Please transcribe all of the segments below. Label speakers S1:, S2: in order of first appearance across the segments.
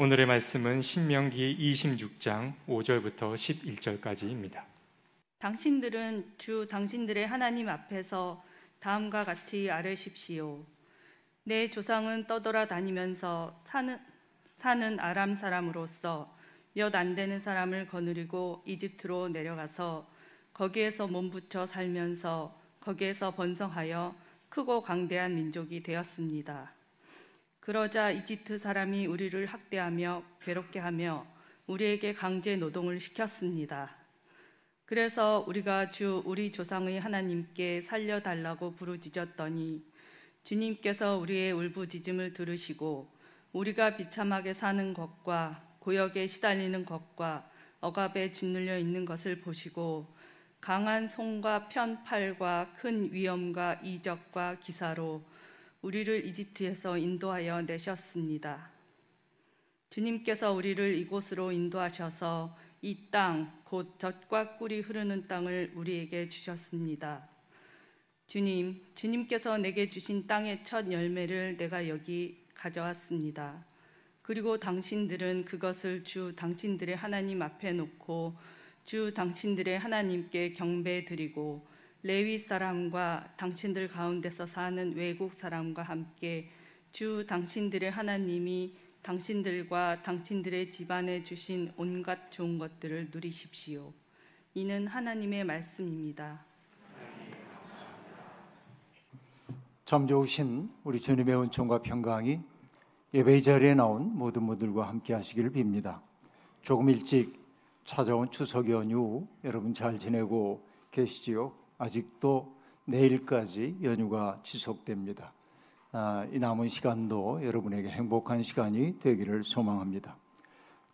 S1: 오늘의 말씀은 신명기 26장 5절부터 11절까지입니다.
S2: 당신들은 주 당신들의 하나님 앞에서 다음과 같이 아뢰십시오. 내 조상은 떠돌아 다니면서 사는, 사는 아람 사람으로서 몇 안 되는 사람을 거느리고 이집트로 내려가서 거기에서 몸붙여 살면서 거기에서 번성하여 크고 강대한 민족이 되었습니다. 그러자 이집트 사람이 우리를 학대하며 괴롭게 하며 우리에게 강제 노동을 시켰습니다. 그래서 우리가 주 우리 조상의 하나님께 살려달라고 부르짖었더니 주님께서 우리의 울부짖음을 들으시고 우리가 비참하게 사는 것과 고역에 시달리는 것과 억압에 짓눌려 있는 것을 보시고 강한 손과 편팔과 큰 위험과 이적과 기사로 우리를 이집트에서 인도하여 내셨습니다. 주님께서 우리를 이곳으로 인도하셔서 이 땅, 곧 젖과 꿀이 흐르는 땅을 우리에게 주셨습니다. 주님, 주님께서 내게 주신 땅의 첫 열매를 내가 여기 가져왔습니다. 그리고 당신들은 그것을 주 당신들의 하나님 앞에 놓고 주 당신들의 하나님께 경배 드리고 레위 사람과 당신들 가운데서 사는 외국 사람과 함께 주 당신들의 하나님이 당신들과 당신들의 집안에 주신 온갖 좋은 것들을 누리십시오. 이는 하나님의 말씀입니다.
S3: 참 좋으신 우리 주님의 은총과 평강이 예배 자리에 나온 모든 분들과 함께 하시기를 빕니다. 조금 일찍 찾아온 추석 연휴 여러분 잘 지내고 계시지요? 아직도 내일까지 연휴가 지속됩니다. 아, 이 남은 시간도 여러분에게 행복한 시간이 되기를 소망합니다.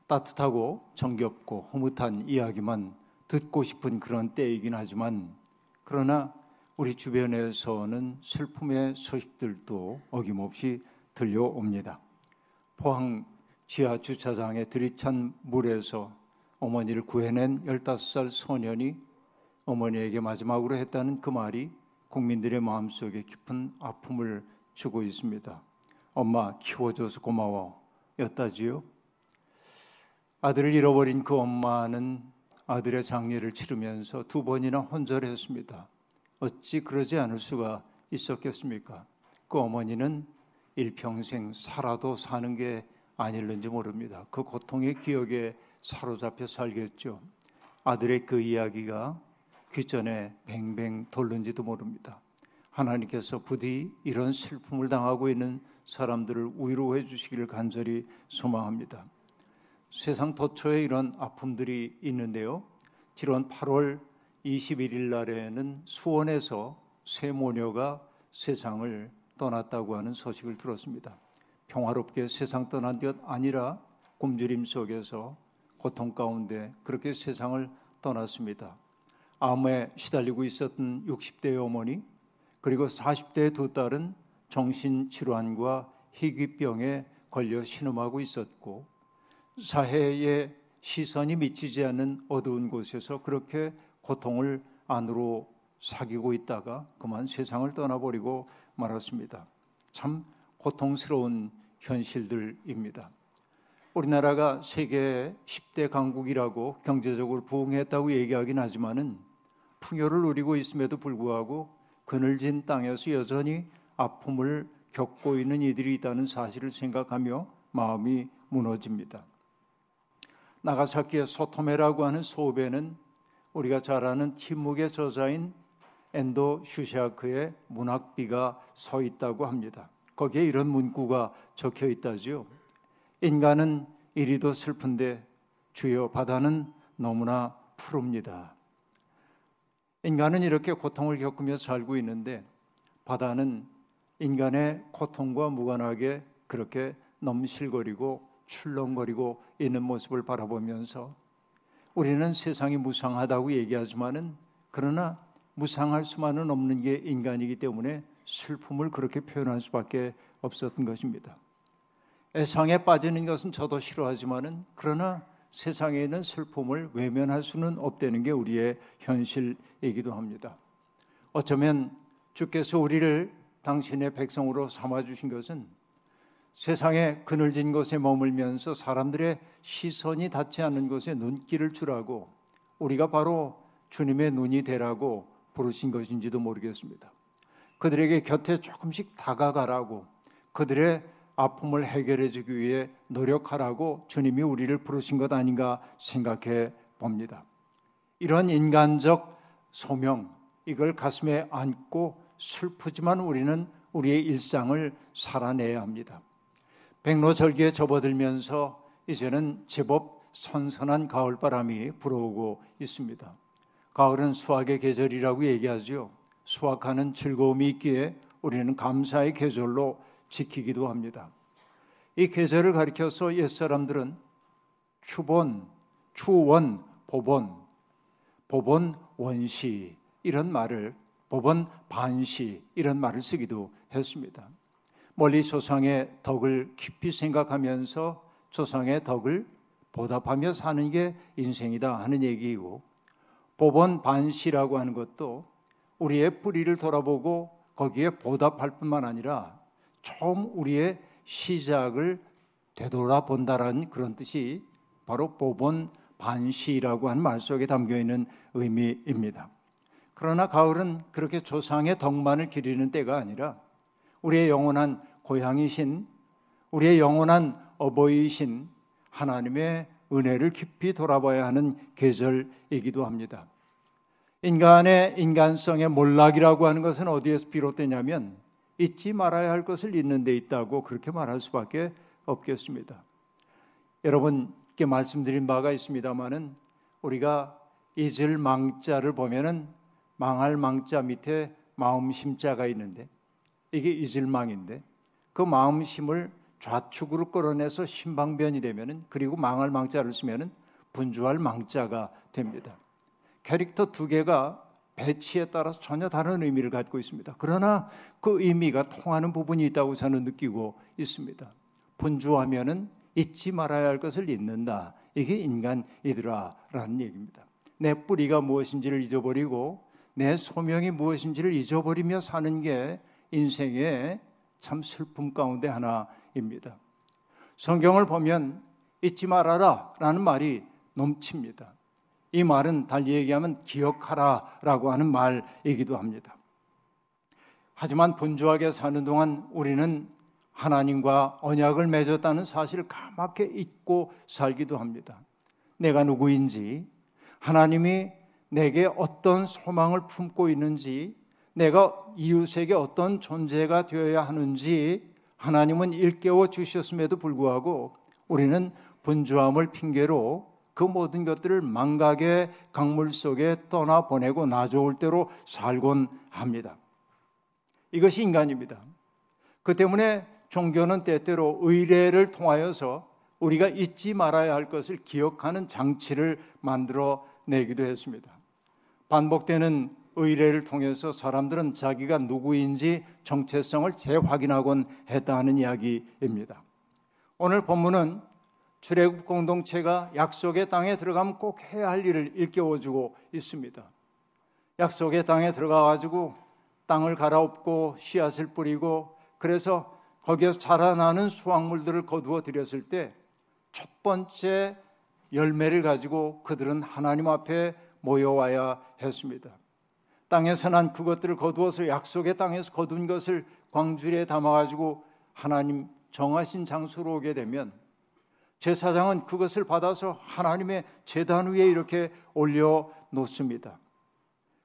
S3: 따뜻하고 정겹고 흐뭇한 이야기만 듣고 싶은 그런 때이긴 하지만 그러나 우리 주변에서는 슬픔의 소식들도 어김없이 들려옵니다. 포항 지하 주차장에 들이찬 물에서 어머니를 구해낸 15살 소년이 어머니에게 마지막으로 했다는 그 말이 국민들의 마음속에 깊은 아픔을 주고 있습니다. 엄마 키워줘서 고마워 였다지요. 아들을 잃어버린 그 엄마는 아들의 장례를 치르면서 두 번이나 혼절했습니다. 어찌 그러지 않을 수가 있었겠습니까? 그 어머니는 일평생 살아도 사는 게 아닐는지 모릅니다. 그 고통의 기억에 사로잡혀 살겠죠. 아들의 그 이야기가 귀전에 뱅뱅 돌는지도 모릅니다. 하나님께서 부디 이런 슬픔을 당하고 있는 사람들을 위로해 주시기를 간절히 소망합니다. 세상 도처에 이런 아픔들이 있는데요. 지난 8월 21일 날에는 수원에서 새 모녀가 세상을 떠났다고 하는 소식을 들었습니다. 평화롭게 세상 떠난 것 아니라 굶주림 속에서 고통 가운데 그렇게 세상을 떠났습니다. 암에 시달리고 있었던 60대의 어머니 그리고 40대의 두 딸은 정신 질환과 희귀병에 걸려 신음하고 있었고 사회의 시선이 미치지 않는 어두운 곳에서 그렇게 고통을 안으로 사귀고 있다가 그만 세상을 떠나버리고 말았습니다. 참 고통스러운 현실들입니다. 우리나라가 세계 10대 강국이라고 경제적으로 부흥했다고 얘기하긴 하지만은 풍요를 누리고 있음에도 불구하고 그늘진 땅에서 여전히 아픔을 겪고 있는 이들이 있다는 사실을 생각하며 마음이 무너집니다. 나가사키의 소토메라고 하는 소배는 우리가 잘 아는 침묵의 저자인 엔도 슈샤크의 문학비가 서 있다고 합니다. 거기에 이런 문구가 적혀 있다지요. 인간은 이리도 슬픈데 주여 바다는 너무나 푸릅니다. 인간은 이렇게 고통을 겪으며 살고 있는데 바다는 인간의 고통과 무관하게 그렇게 넘실거리고 출렁거리고 있는 모습을 바라보면서 우리는 세상이 무상하다고 얘기하지만은 그러나 무상할 수만은 없는 게 인간이기 때문에 슬픔을 그렇게 표현할 수밖에 없었던 것입니다. 애상에 빠지는 것은 저도 싫어하지만은 그러나 세상에 있는 슬픔을 외면할 수는 없다는 게 우리의 현실이기도 합니다. 어쩌면 주께서 우리를 당신의 백성으로 삼아 주신 것은 세상의 그늘진 곳에 머물면서 사람들의 시선이 닿지 않는 곳에 눈길을 주라고 우리가 바로 주님의 눈이 되라고 부르신 것인지도 모르겠습니다. 그들에게 곁에 조금씩 다가가라고 그들의 아픔을 해결해 주기 위해 노력하라고 주님이 우리를 부르신 것 아닌가 생각해 봅니다. 이런 인간적 소명 이걸 가슴에 안고 슬프지만 우리는 우리의 일상을 살아내야 합니다. 백로절기에 접어들면서 이제는 제법 선선한 가을바람이 불어오고 있습니다. 가을은 수확의 계절이라고 얘기하죠. 수확하는 즐거움이 있기에 우리는 감사의 계절로 지키기도 합니다. 이 계절을 가리켜서 옛사람들은 추본, 추원, 보본, 보본 원시 이런 말을 보본 반시 이런 말을 쓰기도 했습니다. 멀리 조상의 덕을 깊이 생각하면서 조상의 덕을 보답하며 사는 게 인생이다 하는 얘기이고 보본 반시라고 하는 것도 우리의 뿌리를 돌아보고 거기에 보답할 뿐만 아니라 처음 우리의 시작을 되돌아본다라는 그런 뜻이 바로 보본 반시라고 하는 말 속에 담겨 있는 의미입니다. 그러나 가을은 그렇게 조상의 덕만을 기리는 때가 아니라 우리의 영원한 고향이신 우리의 영원한 어버이신 하나님의 은혜를 깊이 돌아봐야 하는 계절이기도 합니다. 인간의 인간성의 몰락이라고 하는 것은 어디에서 비롯되냐면 잊지 말아야 할 것을 잊는 데 있다고 그렇게 말할 수밖에 없겠습니다. 여러분께 말씀드린 바가 있습니다만은 우리가 잊을 망자를 보면은 망할 망자 밑에 마음 심자가 있는데 이게 잊을 망인데 그 마음 심을 좌측으로 끌어내서 신방변이 되면은 그리고 망할 망자를 쓰면은 분주할 망자가 됩니다. 캐릭터 두 개가 배치에 따라서 전혀 다른 의미를 갖고 있습니다. 그러나 그 의미가 통하는 부분이 있다고 저는 느끼고 있습니다. 분주하면은 잊지 말아야 할 것을 잊는다. 이게 인간이더라라는 얘기입니다. 내 뿌리가 무엇인지를 잊어버리고 내 소명이 무엇인지를 잊어버리며 사는 게 인생의 참 슬픔 가운데 하나입니다. 성경을 보면 잊지 말아라 라는 말이 넘칩니다. 이 말은 달리 얘기하면 기억하라 라고 하는 말이기도 합니다. 하지만 분주하게 사는 동안 우리는 하나님과 언약을 맺었다는 사실을 까맣게 잊고 살기도 합니다. 내가 누구인지, 하나님이 내게 어떤 소망을 품고 있는지, 내가 이웃에게 어떤 존재가 되어야 하는지 하나님은 일깨워 주셨음에도 불구하고 우리는 분주함을 핑계로 그 모든 것들을 망각의 강물 속에 떠나 보내고 나 좋을 대로 살곤 합니다. 이것이 인간입니다. 그 때문에 종교는 때때로 의례를 통하여서 우리가 잊지 말아야 할 것을 기억하는 장치를 만들어 내기도 했습니다. 반복되는 의례를 통해서 사람들은 자기가 누구인지 정체성을 재확인하곤 했다 하는 이야기입니다. 오늘 본문은 출애굽 공동체가 약속의 땅에 들어가면 꼭 해야 할 일을 일깨워 주고 있습니다. 약속의 땅에 들어가 가지고 땅을 갈아엎고 씨앗을 뿌리고 그래서 거기에서 자라나는 수확물들을 거두어 들였을 때 첫 번째 열매를 가지고 그들은 하나님 앞에 모여와야 했습니다. 땅에서 난 그것들을 거두어서 약속의 땅에서 거둔 것을 광주리에 담아 가지고 하나님 정하신 장소로 오게 되면 제사장은 그것을 받아서 하나님의 재단 위에 이렇게 올려 놓습니다.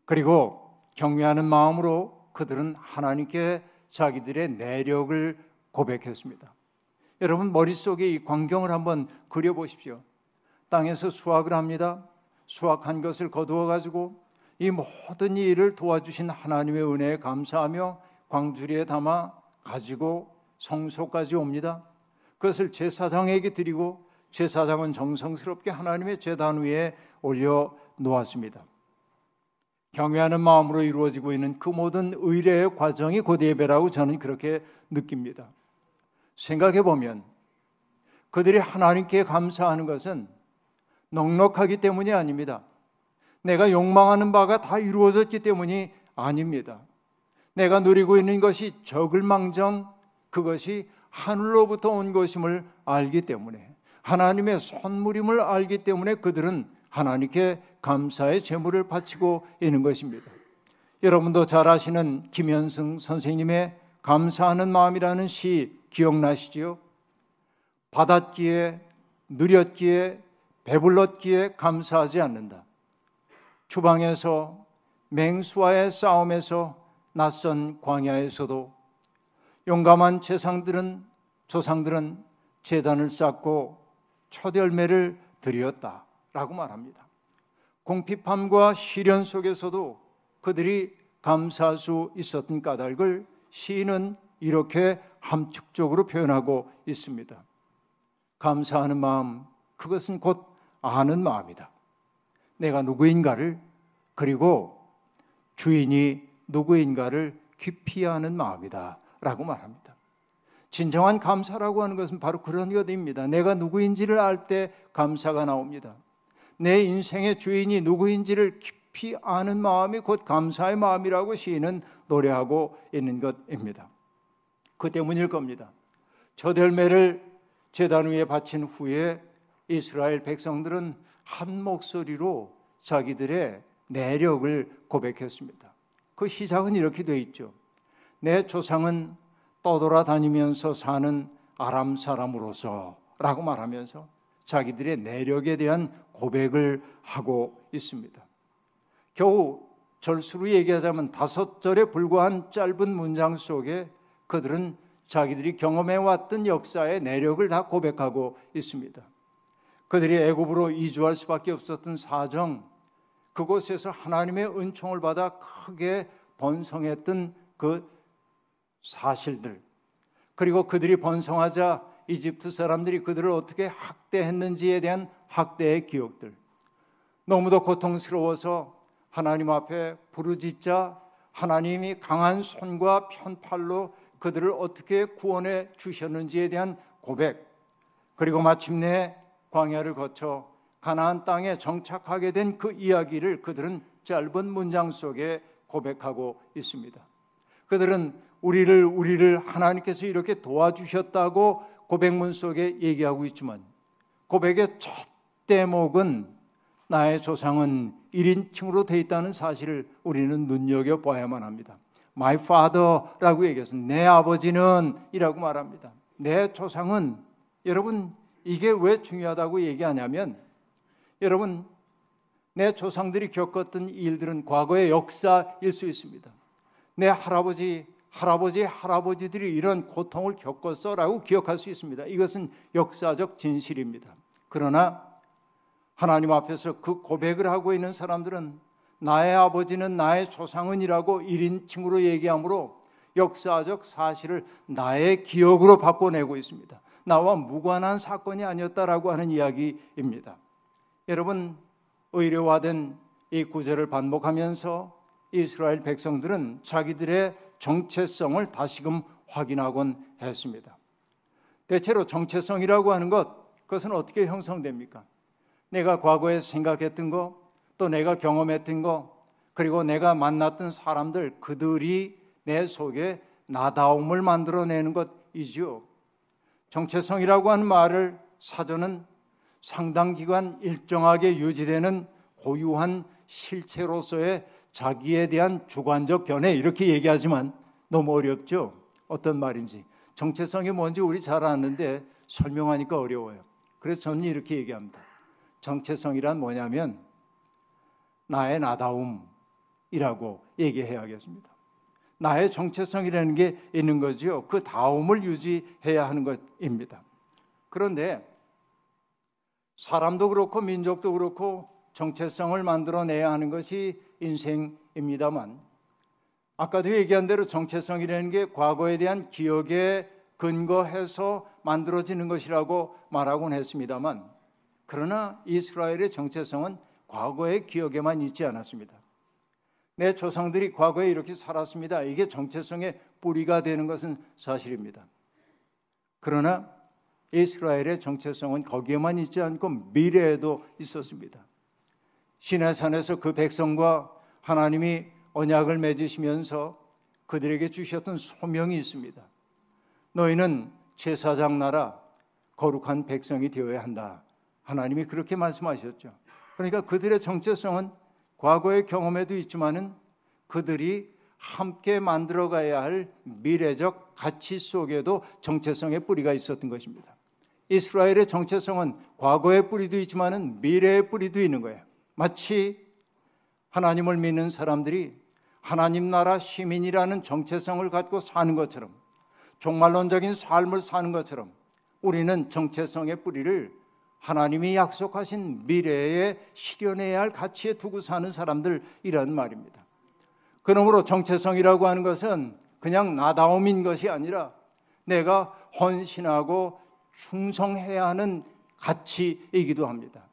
S3: 그리고 경외하는 마음으로 그들은 하나님께 자기들의 내력을 고백했습니다. 여러분 머릿속에 이 광경을 한번 그려 보십시오. 땅에서 수확을 합니다. 수확한 것을 거두어 가지고 이 모든 일을 도와주신 하나님의 은혜에 감사하며 광주리에 담아 가지고 성소까지 옵니다. 그것을 제사장에게 드리고 제사장은 정성스럽게 하나님의 제단 위에 올려 놓았습니다. 경외하는 마음으로 이루어지고 있는 그 모든 의례의 과정이 곧 예배라고 저는 그렇게 느낍니다. 생각해 보면 그들이 하나님께 감사하는 것은 넉넉하기 때문이 아닙니다. 내가 욕망하는 바가 다 이루어졌기 때문이 아닙니다. 내가 누리고 있는 것이 적을 망정 그것이 하늘로부터 온 것임을 알기 때문에 하나님의 선물임을 알기 때문에 그들은 하나님께 감사의 제물을 바치고 있는 것입니다. 여러분도 잘 아시는 김현승 선생님의 감사하는 마음이라는 시 기억나시지요? 받았기에 누렸기에 배불렀기에 감사하지 않는다. 주방에서 맹수와의 싸움에서 낯선 광야에서도 용감한 제상들은 조상들은 재단을 쌓고 첫 열매를 드렸다라고 말합니다. 공핍함과 시련 속에서도 그들이 감사할 수 있었던 까닭을 시인은 이렇게 함축적으로 표현하고 있습니다. 감사하는 마음, 그것은 곧 아는 마음이다. 내가 누구인가를 그리고 주인이 누구인가를 깊이 아는 마음이다. 라고 말합니다. 진정한 감사라고 하는 것은 바로 그런 것입니다. 내가 누구인지를 알 때 감사가 나옵니다. 내 인생의 주인이 누구인지를 깊이 아는 마음이 곧 감사의 마음이라고 시인은 노래하고 있는 것입니다. 그 때문일 겁니다. 첫 열매를 제단 위에 바친 후에 이스라엘 백성들은 한 목소리로 자기들의 내력을 고백했습니다. 그 시작은 이렇게 돼 있죠. 내 조상은 떠돌아다니면서 사는 아람 사람으로서 라고 말하면서 자기들의 내력에 대한 고백을 하고 있습니다. 겨우 절수로 얘기하자면 다섯 절에 불과한 짧은 문장 속에 그들은 자기들이 경험해 왔던 역사의 내력을 다 고백하고 있습니다. 그들이 애굽으로 이주할 수밖에 없었던 사정, 그곳에서 하나님의 은총을 받아 크게 번성했던 그 사실들, 그리고 그들이 번성하자 이집트 사람들이 그들을 어떻게 학대했는지에 대한 학대의 기억들, 너무도 고통스러워서 하나님 앞에 부르짖자 하나님이 강한 손과 편팔로 그들을 어떻게 구원해 주셨는지에 대한 고백, 그리고 마침내 광야를 거쳐 가나안 땅에 정착하게 된 그 이야기를 그들은 짧은 문장 속에 고백하고 있습니다. 그들은 우리를 우리를 하나님께서 이렇게 도와주셨다고 고백문 속에 얘기하고 있지만 고백의 첫 대목은 나의 조상은 1인칭으로 돼 있다는 사실을 우리는 눈여겨 봐야만 합니다. My father라고 얘기해서 내 아버지는 이라고 말합니다. 내 조상은 여러분 이게 왜 중요하다고 얘기하냐면 여러분 내 조상들이 겪었던 일들은 과거의 역사일 수 있습니다. 내 할아버지 할아버지 할아버지들이 이런 고통을 겪었어라고 기억할 수 있습니다. 이것은 역사적 진실입니다. 그러나 하나님 앞에서 그 고백을 하고 있는 사람들은 나의 아버지는 나의 조상은이라고 1인칭으로 얘기하므로 역사적 사실을 나의 기억으로 바꿔내고 있습니다. 나와 무관한 사건이 아니었다라고 하는 이야기입니다. 여러분 의료화된 이 구절을 반복하면서 이스라엘 백성들은 자기들의 정체성을 다시금 확인하곤 했습니다. 대체로 정체성이라고 하는 것 그것은 어떻게 형성됩니까? 내가 과거에 생각했던 거, 또 내가 경험했던 거, 그리고 내가 만났던 사람들 그들이 내 속에 나다움을 만들어내는 것이지요. 정체성이라고 하는 말을 사전은 상당 기간 일정하게 유지되는 고유한 실체로서의 자기에 대한 주관적 견해 이렇게 얘기하지만 너무 어렵죠. 어떤 말인지 정체성이 뭔지 우리 잘 아는데 설명하니까 어려워요. 그래서 저는 이렇게 얘기합니다. 정체성이란 뭐냐면 나의 나다움이라고 얘기해야겠습니다. 나의 정체성이라는 게 있는 거죠. 그 다움을 유지해야 하는 것입니다. 그런데 사람도 그렇고 민족도 그렇고 정체성을 만들어내야 하는 것이 인생입니다만 아까도 얘기한 대로 정체성이라는 게 과거에 대한 기억에 근거해서 만들어지는 것이라고 말하곤 했습니다만 그러나 이스라엘의 정체성은 과거의 기억에만 있지 않았습니다. 내 조상들이 과거에 이렇게 살았습니다. 이게 정체성의 뿌리가 되는 것은 사실입니다. 그러나 이스라엘의 정체성은 거기에만 있지 않고 미래에도 있었습니다. 시내산에서 그 백성과 하나님이 언약을 맺으시면서 그들에게 주셨던 소명이 있습니다. 너희는 제사장 나라 거룩한 백성이 되어야 한다. 하나님이 그렇게 말씀하셨죠. 그러니까 그들의 정체성은 과거의 경험에도 있지만은 그들이 함께 만들어 가야 할 미래적 가치 속에도 정체성의 뿌리가 있었던 것입니다. 이스라엘의 정체성은 과거의 뿌리도 있지만은 미래의 뿌리도 있는 거예요. 마치 하나님을 믿는 사람들이 하나님 나라 시민이라는 정체성을 갖고 사는 것처럼 종말론적인 삶을 사는 것처럼 우리는 정체성의 뿌리를 하나님이 약속하신 미래에 실현해야 할 가치에 두고 사는 사람들이란 말입니다. 그러므로 정체성이라고 하는 것은 그냥 나다움인 것이 아니라 내가 헌신하고 충성해야 하는 가치이기도 합니다.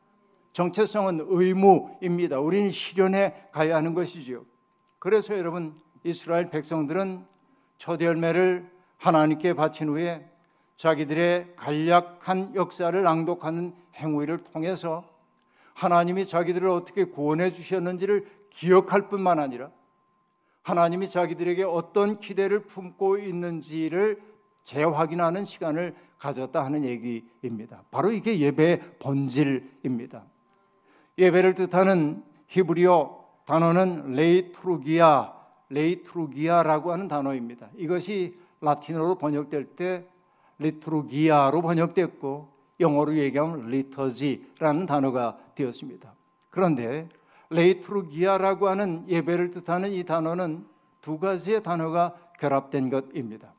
S3: 정체성은 의무입니다. 우리는 실현해 가야 하는 것이지요. 그래서 여러분 이스라엘 백성들은 첫 열매를 하나님께 바친 후에 자기들의 간략한 역사를 낭독하는 행위를 통해서 하나님이 자기들을 어떻게 구원해 주셨는지를 기억할 뿐만 아니라 하나님이 자기들에게 어떤 기대를 품고 있는지를 재확인하는 시간을 가졌다 하는 얘기입니다. 바로 이게 예배의 본질입니다. 예배를 뜻하는 히브리어 단어는 λειτουργία, λειτουργία라고 하는 단어입니다. 이것이 라틴어로 번역될 때 liturgia로 번역됐고 영어로 얘기하면 liturgy라는 단어가 되었습니다. 그런데 λειτουργία라고 하는 예배를 뜻하는 이 단어는 두 가지의 단어가 결합된 것입니다.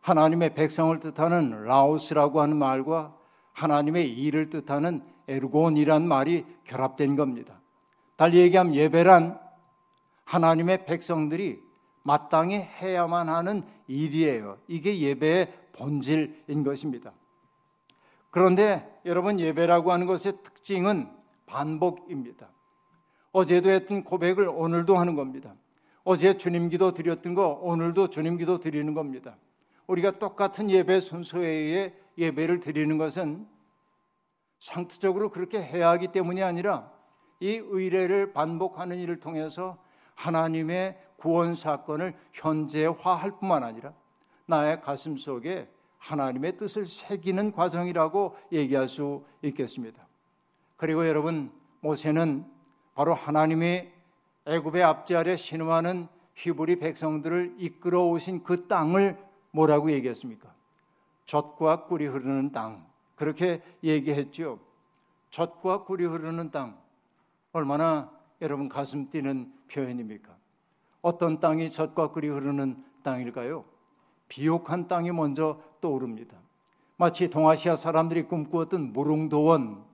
S3: 하나님의 백성을 뜻하는 λαός라고 하는 말과 하나님의 일을 뜻하는 ἔργον이란 말이 결합된 겁니다. 달리 얘기하면 예배란 하나님의 백성들이 마땅히 해야만 하는 일이에요. 이게 예배의 본질인 것입니다. 그런데 여러분 예배라고 하는 것의 특징은 반복입니다. 어제도 했던 고백을 오늘도 하는 겁니다. 어제 주님 기도 드렸던 거 오늘도 주님 기도 드리는 겁니다. 우리가 똑같은 예배 순서에 예배를 드리는 것은 상투적으로 그렇게 해야 하기 때문이 아니라 이 의례를 반복하는 일을 통해서 하나님의 구원 사건을 현재화할 뿐만 아니라 나의 가슴 속에 하나님의 뜻을 새기는 과정이라고 얘기할 수 있겠습니다. 그리고 여러분 모세는 바로 하나님의 애굽의 아래 신음하는 히브리 백성들을 이끌어 오신 그 땅을 뭐라고 얘기했습니까? 젖과 꿀이 흐르는 땅. 그렇게 얘기했죠. 젖과 꿀이 흐르는 땅. 얼마나 여러분 가슴 뛰는 표현입니까? 어떤 땅이 젖과 꿀이 흐르는 땅일까요? 비옥한 땅이 먼저 떠오릅니다. 마치 동아시아 사람들이 꿈꾸었던 무릉도원,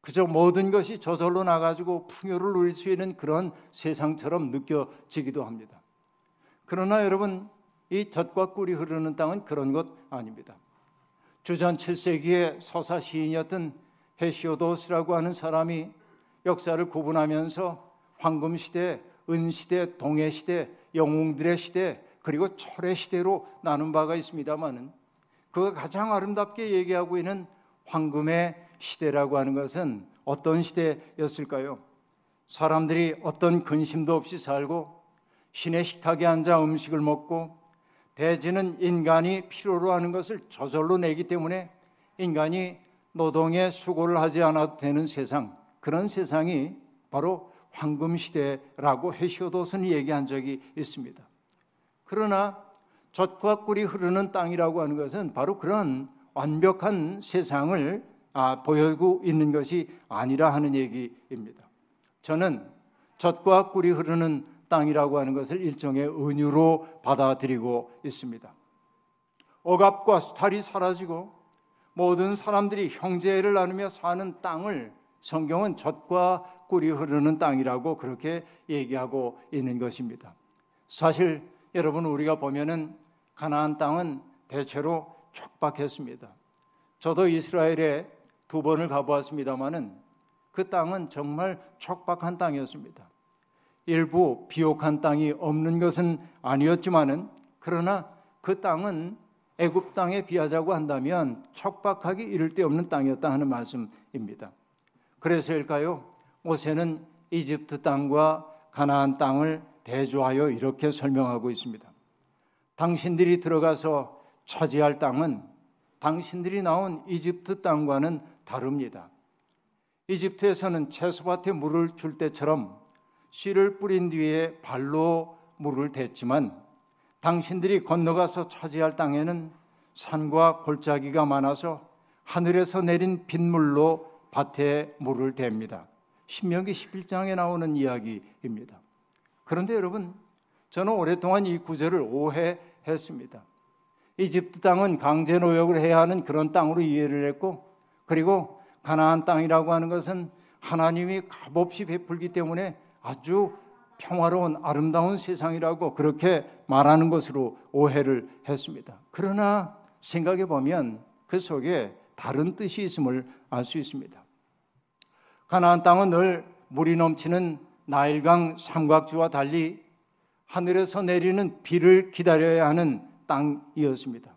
S3: 그저 모든 것이 저절로 나가지고 풍요를 누릴 수 있는 그런 세상처럼 느껴지기도 합니다. 그러나 여러분, 이 젖과 꿀이 흐르는 땅은 그런 것 아닙니다. 주전 7세기의 서사 시인이었던 헤시오도스라고 하는 사람이 역사를 구분하면서 황금 시대, 은 시대, 동해 시대, 영웅들의 시대, 그리고 철의 시대로 나눈 바가 있습니다만은 그가 가장 아름답게 얘기하고 있는 황금의 시대라고 하는 것은 어떤 시대였을까요? 사람들이 어떤 근심도 없이 살고 신의 식탁에 앉아 음식을 먹고 대지는 인간이 필요로 하는 것을 저절로 내기 때문에 인간이 노동에 수고를 하지 않아도 되는 세상 그런 세상이 바로 황금 시대라고 헤시오도스는 얘기한 적이 있습니다. 그러나 젖과 꿀이 흐르는 땅이라고 하는 것은 바로 그런 완벽한 세상을 아, 보여주고 있는 것이 아니라 하는 얘기입니다. 저는 젖과 꿀이 흐르는 땅이라고 하는 것을 일종의 은유로 받아들이고 있습니다. 억압과 수탈이 사라지고 모든 사람들이 형제를 나누며 사는 땅을 성경은 젖과 꿀이 흐르는 땅이라고 그렇게 얘기하고 있는 것입니다. 사실 여러분 우리가 보면은 가나안 땅은 대체로 촉박했습니다. 저도 이스라엘에 두 번을 가보았습니다마는 그 땅은 정말 촉박한 땅이었습니다. 일부 비옥한 땅이 없는 것은 아니었지만은 그러나 그 땅은 애굽 땅에 비하자고 한다면 촉박하기 이를 데 없는 땅이었다 하는 말씀입니다. 그래서일까요? 모세는 이집트 땅과 가나안 땅을 대조하여 이렇게 설명하고 있습니다. 당신들이 들어가서 차지할 땅은 당신들이 나온 이집트 땅과는 다릅니다. 이집트에서는 채소밭에 물을 줄 때처럼 씨를 뿌린 뒤에 발로 물을 댔지만 당신들이 건너가서 차지할 땅에는 산과 골짜기가 많아서 하늘에서 내린 빗물로 밭에 물을 댑니다. 신명기 11장에 나오는 이야기입니다. 그런데 여러분, 저는 오랫동안 이 구절을 오해했습니다. 이집트 땅은 강제 노역을 해야 하는 그런 땅으로 이해를 했고, 그리고 가나안 땅이라고 하는 것은 하나님이 값없이 베풀기 때문에 아주 평화로운 아름다운 세상이라고 그렇게 말하는 것으로 오해를 했습니다. 그러나 생각해 보면 그 속에 다른 뜻이 있음을 알 수 있습니다. 가나안 땅은 늘 물이 넘치는 나일강 삼각주와 달리 하늘에서 내리는 비를 기다려야 하는 땅이었습니다.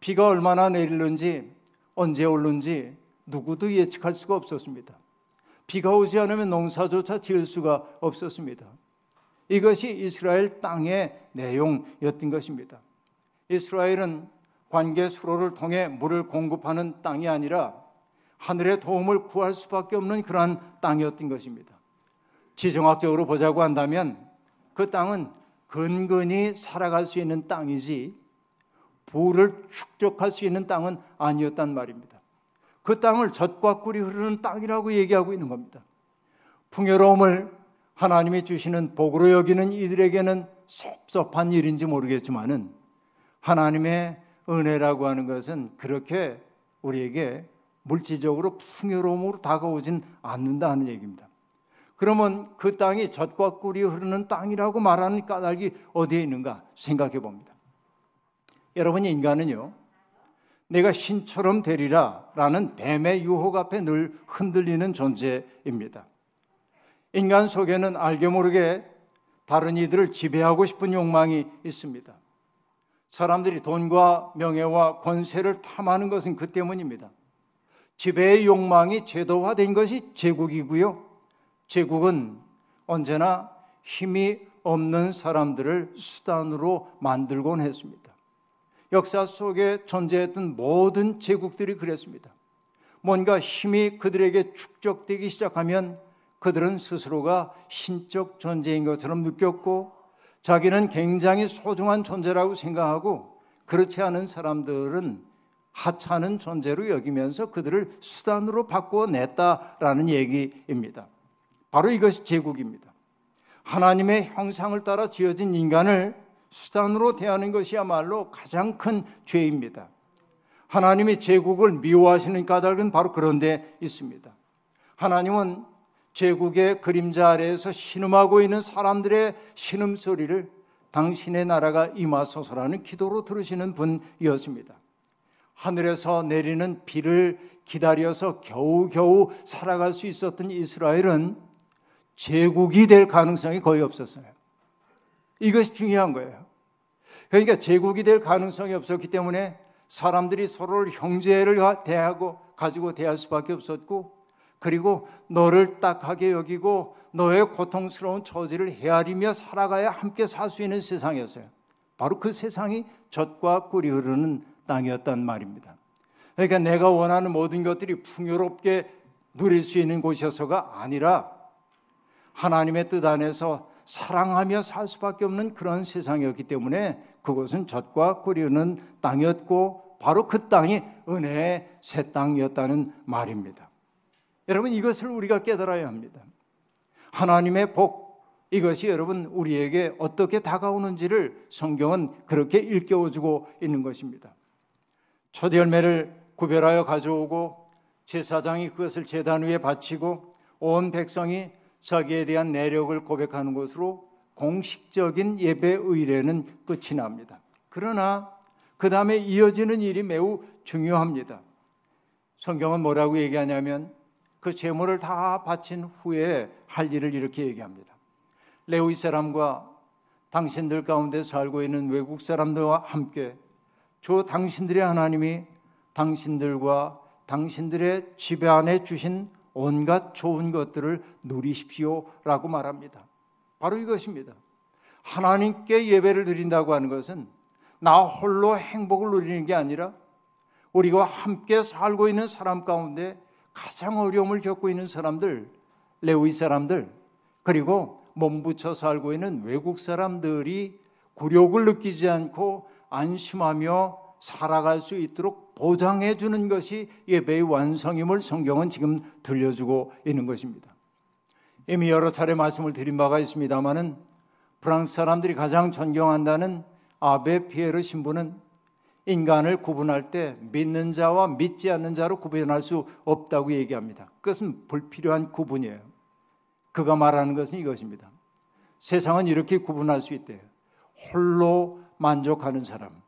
S3: 비가 얼마나 내리는지 언제 오는지 누구도 예측할 수가 없었습니다. 비가 오지 않으면 농사조차 지을 수가 없었습니다. 이것이 이스라엘 땅의 내용이었던 것입니다. 이스라엘은 관계 수로를 통해 물을 공급하는 땅이 아니라 하늘의 도움을 구할 수밖에 없는 그러한 땅이었던 것입니다. 지정학적으로 보자고 한다면 그 땅은 근근히 살아갈 수 있는 땅이지 부를 축적할 수 있는 땅은 아니었단 말입니다. 그 땅을 젖과 꿀이 흐르는 땅이라고 얘기하고 있는 겁니다. 풍요로움을 하나님이 주시는 복으로 여기는 이들에게는 섭섭한 일인지 모르겠지만은 하나님의 은혜라고 하는 것은 그렇게 우리에게 물질적으로 풍요로움으로 다가오진 않는다 하는 얘기입니다. 그러면 그 땅이 젖과 꿀이 흐르는 땅이라고 말하는 까닭이 어디에 있는가 생각해 봅니다. 여러분 인간은요. 내가 신처럼 되리라 라는 뱀의 유혹 앞에 늘 흔들리는 존재입니다. 인간 속에는 알게 모르게 다른 이들을 지배하고 싶은 욕망이 있습니다. 사람들이 돈과 명예와 권세를 탐하는 것은 그 때문입니다. 지배의 욕망이 제도화된 것이 제국이고요. 제국은 언제나 힘이 없는 사람들을 수단으로 만들곤 했습니다. 역사 속에 존재했던 모든 제국들이 그랬습니다. 뭔가 힘이 그들에게 축적되기 시작하면 그들은 스스로가 신적 존재인 것처럼 느꼈고 자기는 굉장히 소중한 존재라고 생각하고 그렇지 않은 사람들은 하찮은 존재로 여기면서 그들을 수단으로 바꿔냈다라는 얘기입니다. 바로 이것이 제국입니다. 하나님의 형상을 따라 지어진 인간을 수단으로 대하는 것이야말로 가장 큰 죄입니다. 하나님이 제국을 미워하시는 까닭은 바로 그런 데 있습니다. 하나님은 제국의 그림자 아래에서 신음하고 있는 사람들의 신음 소리를 당신의 나라가 임하소서라는 기도로 들으시는 분이었습니다. 하늘에서 내리는 비를 기다려서 겨우겨우 살아갈 수 있었던 이스라엘은 제국이 될 가능성이 거의 없었어요. 이것이 중요한 거예요. 그러니까 제국이 될 가능성이 없었기 때문에 사람들이 서로를 형제를 대하고 가지고 대할 수밖에 없었고 그리고 너를 딱하게 여기고 너의 고통스러운 처지를 헤아리며 살아가야 함께 살 수 있는 세상이었어요. 바로 그 세상이 젖과 꿀이 흐르는 땅이었단 말입니다. 그러니까 내가 원하는 모든 것들이 풍요롭게 누릴 수 있는 곳이어서가 아니라 하나님의 뜻 안에서 사랑하며 살 수밖에 없는 그런 세상이었기 때문에 그곳은 젖과 꿀이 흐르는 땅이었고 바로 그 땅이 은혜의 새 땅이었다는 말입니다. 여러분 이것을 우리가 깨달아야 합니다. 하나님의 복 이것이 여러분 우리에게 어떻게 다가오는지를 성경은 그렇게 일깨워 주고 있는 것입니다. 첫 열매를 구별하여 가져오고 제사장이 그것을 제단 위에 바치고 온 백성이 자기에 대한 내력을 고백하는 것으로 공식적인 예배 의례는 끝이 납니다. 그러나 그 다음에 이어지는 일이 매우 중요합니다. 성경은 뭐라고 얘기하냐면 그 제물을 다 바친 후에 할 일을 이렇게 얘기합니다. 레위 사람과 당신들 가운데 살고 있는 외국 사람들과 함께 주 당신들의 하나님이 당신들과 당신들의 지배 안에 주신 온갖 좋은 것들을 누리십시오라고 말합니다. 바로 이것입니다. 하나님께 예배를 드린다고 하는 것은 나 홀로 행복을 누리는 게 아니라 우리가 함께 살고 있는 사람 가운데 가장 어려움을 겪고 있는 사람들, 레위 사람들, 그리고 몸붙여 살고 있는 외국 사람들이 굴욕을 느끼지 않고 안심하며 살아갈 수 있도록 보장해 주는 것이 예배의 완성임을 성경은 지금 들려주고 있는 것입니다. 이미 여러 차례 말씀을 드린 바가 있습니다만은 프랑스 사람들이 가장 존경한다는 아베 피에르 신부는 인간을 구분할 때 믿는 자와 믿지 않는 자로 구분할 수 없다고 얘기합니다. 그것은 불필요한 구분이에요. 그가 말하는 것은 이것입니다. 세상은 이렇게 구분할 수 있대요. 홀로 만족하는 사람.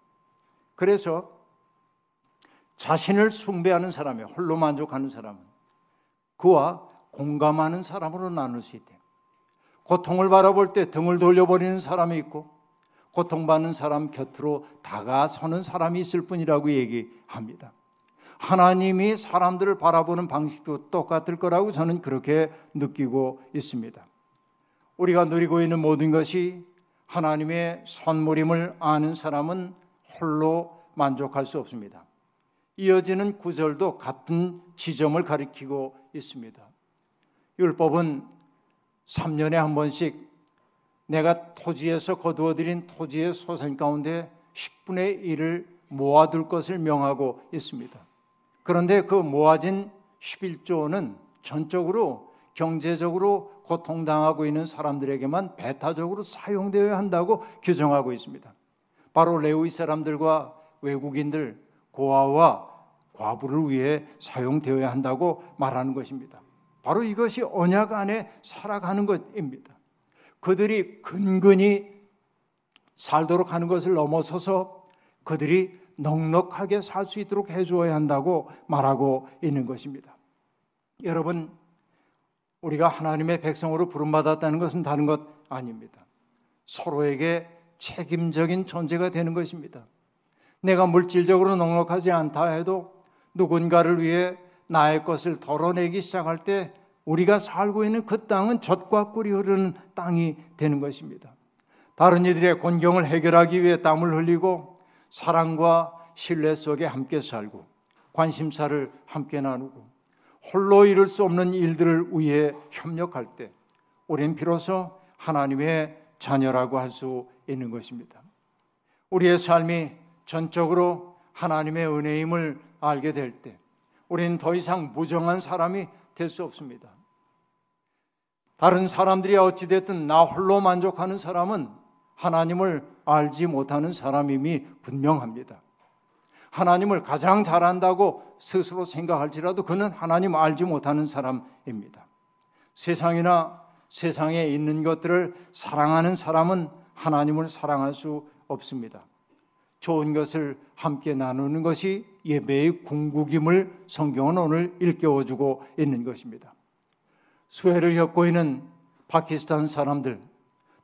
S3: 그래서 자신을 숭배하는 사람이 홀로 만족하는 사람은 그와 공감하는 사람으로 나눌 수 있대요. 고통을 바라볼 때 등을 돌려버리는 사람이 있고 고통받는 사람 곁으로 다가서는 사람이 있을 뿐이라고 얘기합니다. 하나님이 사람들을 바라보는 방식도 똑같을 거라고 저는 그렇게 느끼고 있습니다. 우리가 누리고 있는 모든 것이 하나님의 선물임을 아는 사람은 홀로 만족할 수 없습니다. 이어지는 구절도 같은 지점을 가리키고 있습니다. 율법은 3년에 한 번씩 내가 토지에서 거두어들인 토지의 소생 가운데 10분의 1을 모아둘 것을 명하고 있습니다. 그런데 그 모아진 11조는 전적으로 경제적으로 고통당하고 있는 사람들에게만 배타적으로 사용되어야 한다고 규정하고 있습니다. 바로 레위 사람들과 외국인들, 고아와 과부를 위해 사용되어야 한다고 말하는 것입니다. 바로 이것이 언약 안에 살아가는 것입니다. 그들이 근근히 살도록 하는 것을 넘어서서 그들이 넉넉하게 살 수 있도록 해주어야 한다고 말하고 있는 것입니다. 여러분, 우리가 하나님의 백성으로 부름받았다는 것은 다른 것 아닙니다. 서로에게 책임적인 존재가 되는 것입니다. 내가 물질적으로 넉넉하지 않다 해도 누군가를 위해 나의 것을 덜어내기 시작할 때 우리가 살고 있는 그 땅은 젖과 꿀이 흐르는 땅이 되는 것입니다. 다른 이들의 곤경을 해결하기 위해 땀을 흘리고 사랑과 신뢰 속에 함께 살고 관심사를 함께 나누고 홀로 이룰 수 없는 일들을 위해 협력할 때 우린 비로소 하나님의 자녀라고 할 수 있는 것입니다. 우리의 삶이 전적으로 하나님의 은혜임을 알게 될 때 우리는 더 이상 무정한 사람이 될 수 없습니다. 다른 사람들이 어찌됐든 나 홀로 만족하는 사람은 하나님을 알지 못하는 사람임이 분명합니다. 하나님을 가장 잘한다고 스스로 생각할지라도 그는 하나님 알지 못하는 사람입니다. 세상이나 세상에 있는 것들을 사랑하는 사람은 하나님을 사랑할 수 없습니다. 좋은 것을 함께 나누는 것이 예배의 궁극임을 성경은 오늘 일깨워주고 있는 것입니다. 수해를 겪고 있는 파키스탄 사람들,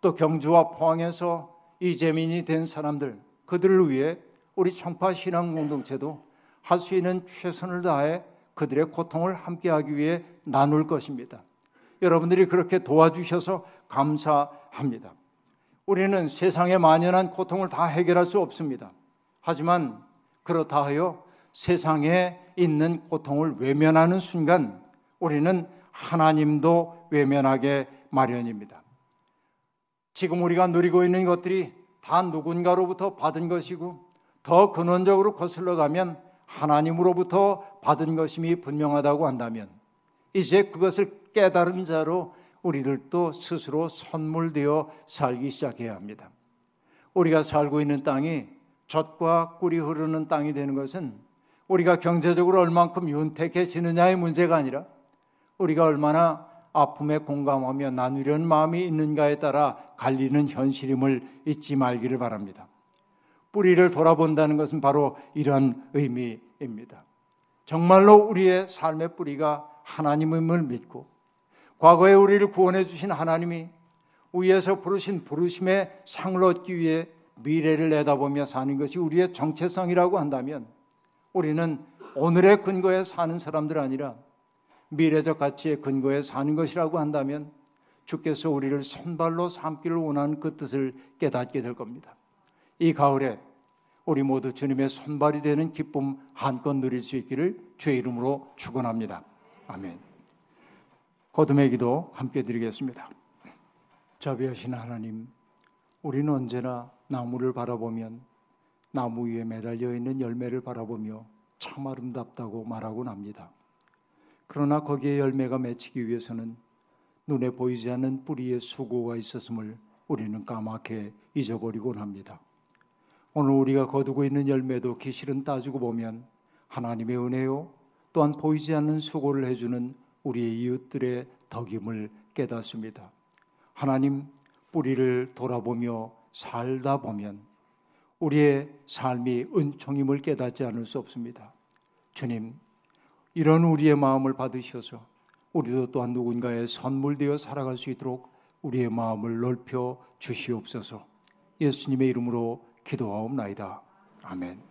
S3: 또 경주와 포항에서 이재민이 된 사람들, 그들을 위해 우리 청파 신앙 공동체도 할 수 있는 최선을 다해 그들의 고통을 함께하기 위해 나눌 것입니다. 여러분들이 그렇게 도와주셔서 감사합니다. 우리는 세상에 만연한 고통을 다 해결할 수 없습니다. 하지만 그렇다 하여 세상에 있는 고통을 외면하는 순간 우리는 하나님도 외면하게 마련입니다. 지금 우리가 누리고 있는 것들이 다 누군가로부터 받은 것이고 더 근원적으로 거슬러 가면 하나님으로부터 받은 것임이 분명하다고 한다면 이제 그것을 깨달은 자로 우리들도 스스로 선물되어 살기 시작해야 합니다. 우리가 살고 있는 땅이 젖과 꿀이 흐르는 땅이 되는 것은 우리가 경제적으로 얼만큼 윤택해지느냐의 문제가 아니라 우리가 얼마나 아픔에 공감하며 나누려는 마음이 있는가에 따라 갈리는 현실임을 잊지 말기를 바랍니다. 뿌리를 돌아본다는 것은 바로 이런 의미입니다. 정말로 우리의 삶의 뿌리가 하나님임을 믿고 과거에 우리를 구원해 주신 하나님이 위에서 부르신 부르심의 상을 얻기 위해 미래를 내다보며 사는 것이 우리의 정체성이라고 한다면 우리는 오늘의 근거에 사는 사람들 아니라 미래적 가치의 근거에 사는 것이라고 한다면 주께서 우리를 손발로 삼기를 원하는 그 뜻을 깨닫게 될 겁니다. 이 가을에 우리 모두 주님의 손발이 되는 기쁨 한껏 누릴 수 있기를 주의 이름으로 축원합니다. 아멘. 거듭의 기도 함께 드리겠습니다. 자비하신 하나님, 우리는 언제나 나무를 바라보면 나무 위에 매달려 있는 열매를 바라보며 참 아름답다고 말하곤 합니다. 그러나 거기에 열매가 맺히기 위해서는 눈에 보이지 않는 뿌리에 수고가 있었음을 우리는 까맣게 잊어버리곤 합니다. 오늘 우리가 거두고 있는 열매도 기실은 따지고 보면 하나님의 은혜요 또한 보이지 않는 수고를 해주는 우리의 이웃들의 덕임을 깨닫습니다. 하나님 뿌리를 돌아보며 살다 보면 우리의 삶이 은총임을 깨닫지 않을 수 없습니다. 주님, 이런 우리의 마음을 받으셔서 우리도 또한 누군가의 선물되어 살아갈 수 있도록 우리의 마음을 넓혀 주시옵소서. 예수님의 이름으로 기도하옵나이다. 아멘.